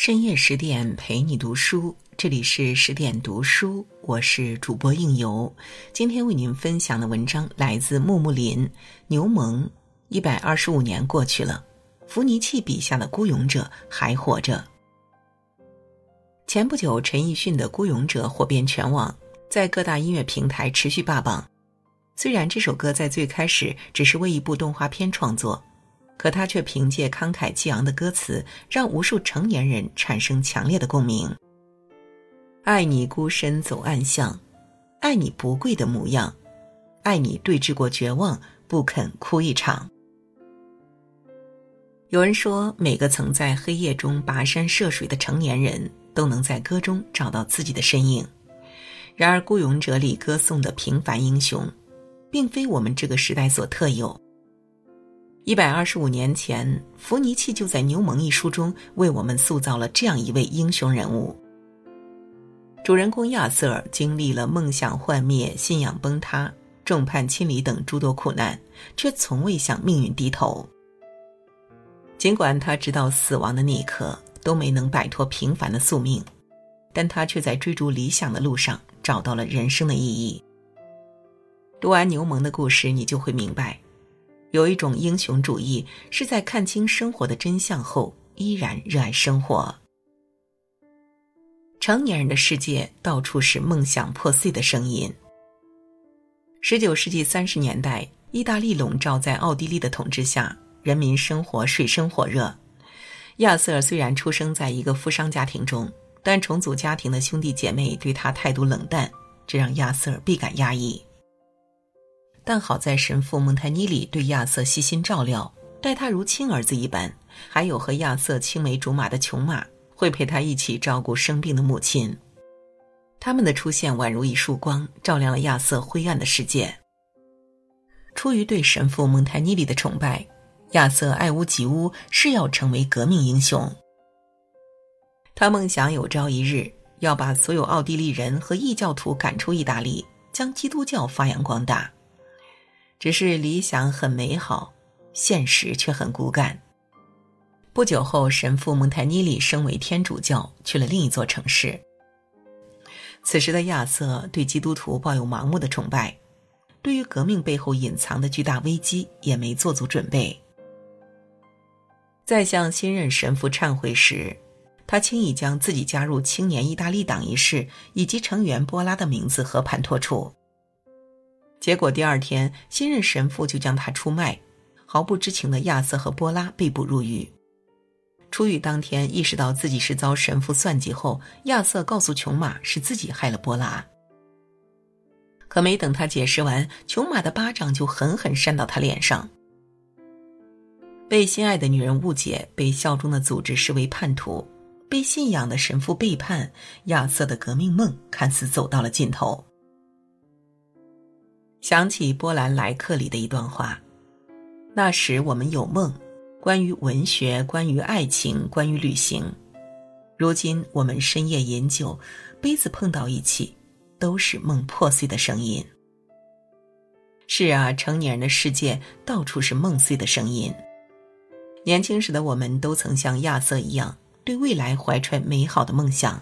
深夜十点陪你读书，这里是十点读书，我是主播应由。今天为您分享的文章来自木木林。牛虻一百二十五年过去了，伏尼契笔下的孤勇者还活着。前不久，陈奕迅的《孤勇者》火遍全网，在各大音乐平台持续霸榜。虽然这首歌在最开始只是为一部动画片创作。可他却凭借慷慨激昂的歌词，让无数成年人产生强烈的共鸣。爱你孤身走暗巷，爱你不跪的模样，爱你对峙过绝望不肯哭一场。有人说，每个曾在黑夜中跋山涉水的成年人，都能在歌中找到自己的身影。然而，《孤勇者》里歌颂的平凡英雄，并非我们这个时代所特有。一百二十五年前，伏尼契就在《牛虻》一书中为我们塑造了这样一位英雄人物。主人公亚瑟经历了梦想幻灭、信仰崩塌、众叛亲离等诸多苦难，却从未向命运低头。尽管他直到死亡的那一刻都没能摆脱平凡的宿命，但他却在追逐理想的路上找到了人生的意义。读完《牛虻》的故事，你就会明白。有一种英雄主义，是在看清生活的真相后，依然热爱生活。成年人的世界，到处是梦想破碎的声音。十九世纪三十年代，意大利笼罩在奥地利的统治下，人民生活水深火热。亚瑟虽然出生在一个富商家庭中，但重组家庭的兄弟姐妹对他态度冷淡，这让亚瑟倍感压抑。但好在神父蒙泰尼里对亚瑟悉心照料，待他如亲儿子一般。还有和亚瑟青梅竹马的琼玛，会陪他一起照顾生病的母亲。他们的出现宛如一束光，照亮了亚瑟灰暗的世界。出于对神父蒙泰尼里的崇拜，亚瑟爱屋及乌，誓要成为革命英雄。他梦想有朝一日要把所有奥地利人和异教徒赶出意大利，将基督教发扬光大。只是理想很美好，现实却很骨感。不久后，神父蒙泰尼里升为天主教，去了另一座城市。此时的亚瑟对基督徒抱有盲目的崇拜，对于革命背后隐藏的巨大危机也没做足准备。在向新任神父忏悔时，他轻易将自己加入青年意大利党一事以及成员波拉的名字和盘托出。结果第二天，新任神父就将他出卖，毫不知情的亚瑟和波拉被捕入狱。出狱当天，意识到自己是遭神父算计后，亚瑟告诉琼玛是自己害了波拉。可没等他解释完，琼玛的巴掌就狠狠扇到他脸上。被心爱的女人误解，被效忠的组织视为叛徒，被信仰的神父背叛，亚瑟的革命梦看似走到了尽头。想起波兰莱克里的一段话：“那时我们有梦，关于文学，关于爱情，关于旅行。如今我们深夜饮酒，杯子碰到一起，都是梦破碎的声音。”是啊，成年人的世界到处是梦碎的声音。年轻时的我们都曾像亚瑟一样，对未来怀揣美好的梦想。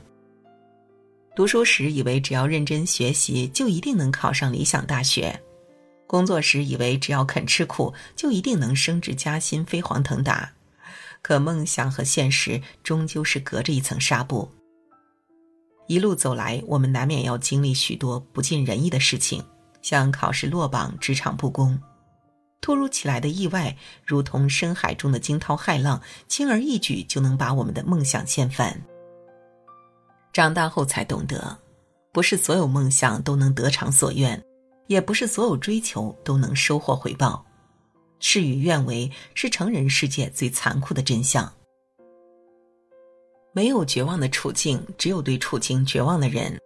读书时以为只要认真学习就一定能考上理想大学，工作时以为只要肯吃苦就一定能升职加薪飞黄腾达，可梦想和现实终究是隔着一层纱布。一路走来，我们难免要经历许多不尽人意的事情，像考试落榜、职场不公，突如其来的意外，如同深海中的惊涛骇浪，轻而易举就能把我们的梦想掀翻。长大后才懂得，不是所有梦想都能得偿所愿，也不是所有追求都能收获回报。事与愿违是成人世界最残酷的真相。没有绝望的处境，只有对处境绝望的人。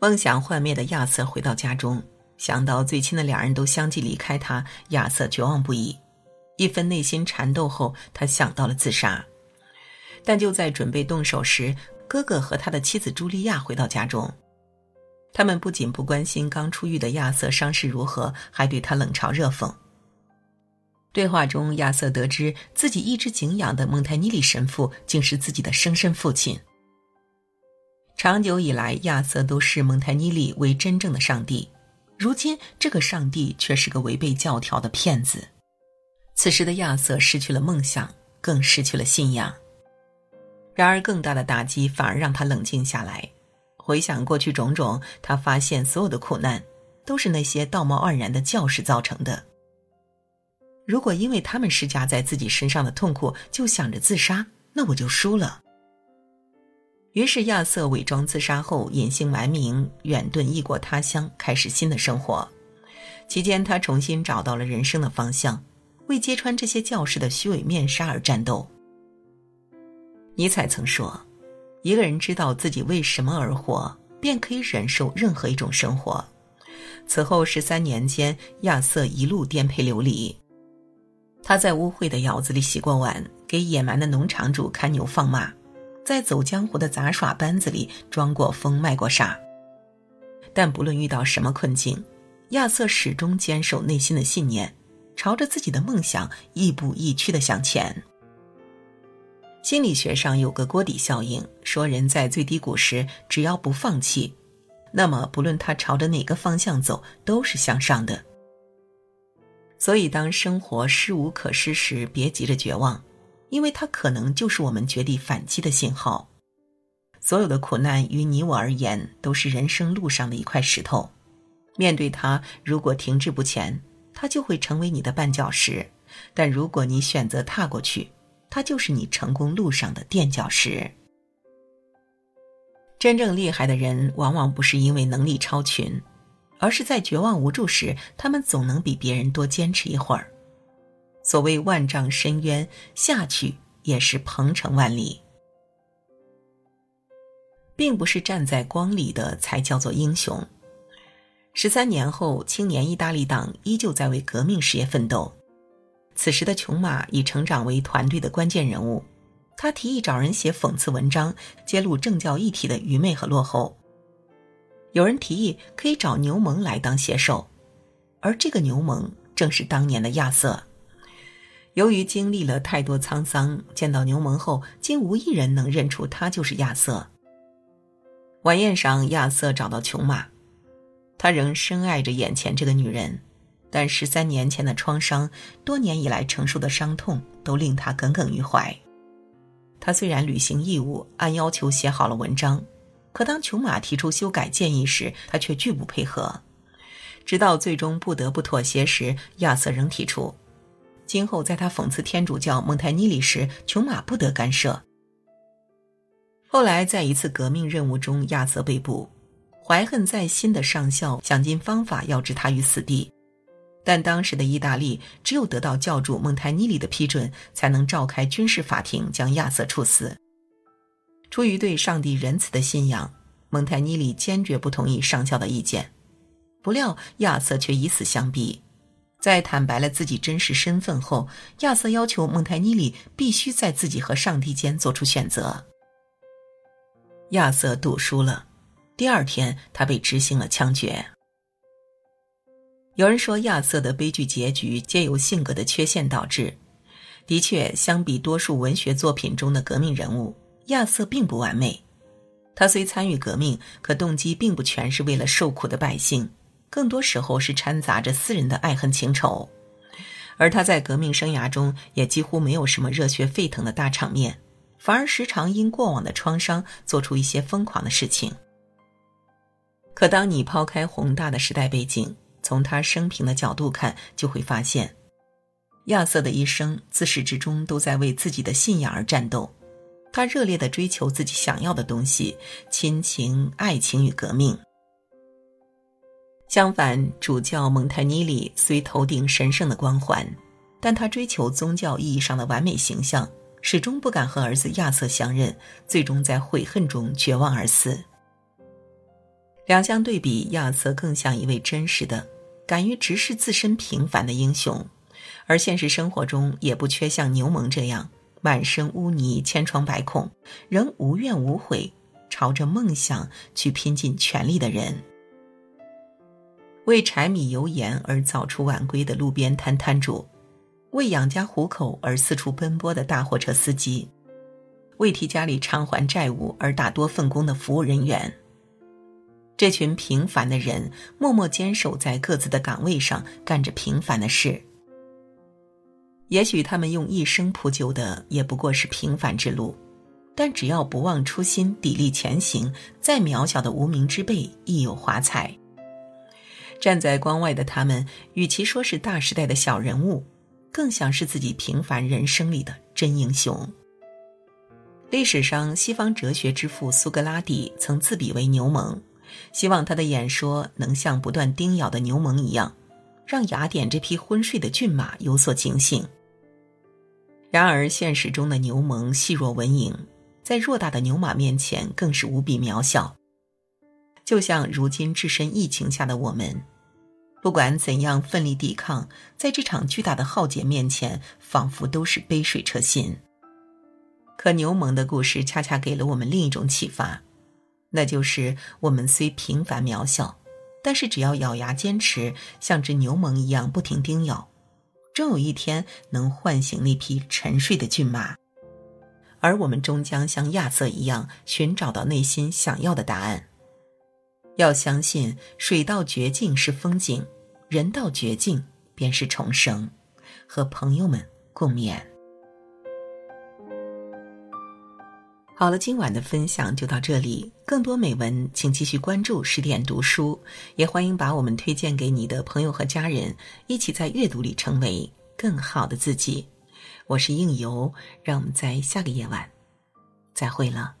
梦想幻灭的亚瑟回到家中，想到最亲的两人都相继离开他，亚瑟绝望不已。一分内心缠斗后，他想到了自杀。但就在准备动手时，哥哥和他的妻子茱莉亚回到家中，他们不仅不关心刚出狱的亚瑟伤势如何，还对他冷嘲热讽。对话中，亚瑟得知自己一直敬仰的蒙泰尼里神父竟是自己的生身父亲。长久以来，亚瑟都视蒙泰尼里为真正的上帝，如今这个上帝却是个违背教条的骗子。此时的亚瑟失去了梦想，更失去了信仰。然而，更大的打击反而让他冷静下来。回想过去种种，他发现所有的苦难都是那些道貌岸然的教士造成的。如果因为他们施加在自己身上的痛苦就想着自杀，那我就输了。于是亚瑟伪装自杀后隐姓埋名，远遁异国他乡，开始新的生活。期间，他重新找到了人生的方向，为揭穿这些教士的虚伪面纱而战斗。尼采曾说：“一个人知道自己为什么而活，便可以忍受任何一种生活。”此后十三年间，亚瑟一路颠沛流离。他在污秽的窑子里洗过碗，给野蛮的农场主看牛放马，在走江湖的杂耍班子里装过疯卖过傻。但不论遇到什么困境，亚瑟始终坚守内心的信念，朝着自己的梦想亦步亦趋的向前。心理学上有个锅底效应，说人在最低谷时，只要不放弃，那么不论他朝着哪个方向走，都是向上的。所以，当生活失无可失时，别急着绝望，因为它可能就是我们绝地反击的信号。所有的苦难于你我而言，都是人生路上的一块石头。面对它，如果停滞不前，它就会成为你的绊脚石；但如果你选择踏过去，它就是你成功路上的垫脚石。真正厉害的人，往往不是因为能力超群。而是在绝望无助时，他们总能比别人多坚持一会儿。所谓万丈深渊，下去也是鹏程万里。并不是站在光里的才叫做英雄。十三年后，青年意大利党依旧在为革命事业奋斗。此时的琼马已成长为团队的关键人物。他提议找人写讽刺文章，揭露政教一体的愚昧和落后。有人提议可以找牛虻来当写手，而这个牛虻正是当年的亚瑟。由于经历了太多沧桑，见到牛虻后，竟无一人能认出他就是亚瑟。晚宴上，亚瑟找到琼玛，他仍深爱着眼前这个女人，但十三年前的创伤，多年以来承受的伤痛，都令他耿耿于怀。他虽然履行义务，按要求写好了文章。可当琼马提出修改建议时，他却拒不配合。直到最终不得不妥协时，亚瑟仍提出，今后在他讽刺天主教蒙台尼里时，琼马不得干涉。后来在一次革命任务中，亚瑟被捕，怀恨在心的上校想尽方法要置他于死地，但当时的意大利只有得到教主蒙泰尼里的批准，才能召开军事法庭将亚瑟处死。出于对上帝仁慈的信仰，蒙泰尼里坚决不同意上校的意见。不料亚瑟却以死相逼。在坦白了自己真实身份后，亚瑟要求蒙泰尼里必须在自己和上帝间做出选择。亚瑟赌输了，第二天他被执行了枪决。有人说亚瑟的悲剧结局皆由性格的缺陷导致。的确，相比多数文学作品中的革命人物。亚瑟并不完美，他虽参与革命，可动机并不全是为了受苦的百姓，更多时候是掺杂着私人的爱恨情仇。而他在革命生涯中也几乎没有什么热血沸腾的大场面，反而时常因过往的创伤做出一些疯狂的事情。可当你抛开宏大的时代背景，从他生平的角度看，就会发现，亚瑟的一生自始至终都在为自己的信仰而战斗。他热烈的追求自己想要的东西：亲情、爱情与革命。相反，主教蒙泰尼里虽头顶神圣的光环，但他追求宗教意义上的完美形象，始终不敢和儿子亚瑟相认，最终在悔恨中绝望而死。两相对比，亚瑟更像一位真实的、敢于直视自身平凡的英雄，而现实生活中也不缺像牛虻这样。满身污泥、千疮百孔，仍无怨无悔，朝着梦想去拼尽全力的人。为柴米油盐而早出晚归的路边摊摊主，为养家糊口而四处奔波的大货车司机，为替家里偿还债务而打多份工的服务人员。这群平凡的人默默坚守在各自的岗位上，干着平凡的事。也许他们用一生铺就的也不过是平凡之路，但只要不忘初心，砥砺前行，再渺小的无名之辈亦有华彩。站在关外的他们，与其说是大时代的小人物，更像是自己平凡人生里的真英雄。历史上，西方哲学之父苏格拉底曾自比为牛虻。希望他的演说能像不断叮咬的牛虻一样，让雅典这匹昏睡的骏马有所警醒。然而，现实中的牛虻细若蚊蝇，在偌大的牛马面前更是无比渺小。就像如今置身疫情下的我们，不管怎样奋力抵抗，在这场巨大的浩劫面前，仿佛都是杯水车薪。可牛虻的故事恰恰给了我们另一种启发。那就是我们虽平凡渺小，但是只要咬牙坚持，像只牛虻一样不停叮咬，终有一天能唤醒那匹沉睡的骏马，而我们终将像亚瑟一样寻找到内心想要的答案。要相信，水到绝境是风景，人到绝境便是重生。和朋友们共勉。好了，今晚的分享就到这里。更多美文，请继续关注十点读书，也欢迎把我们推荐给你的朋友和家人，一起在阅读里成为更好的自己。我是应由，让我们在下个夜晚再会了。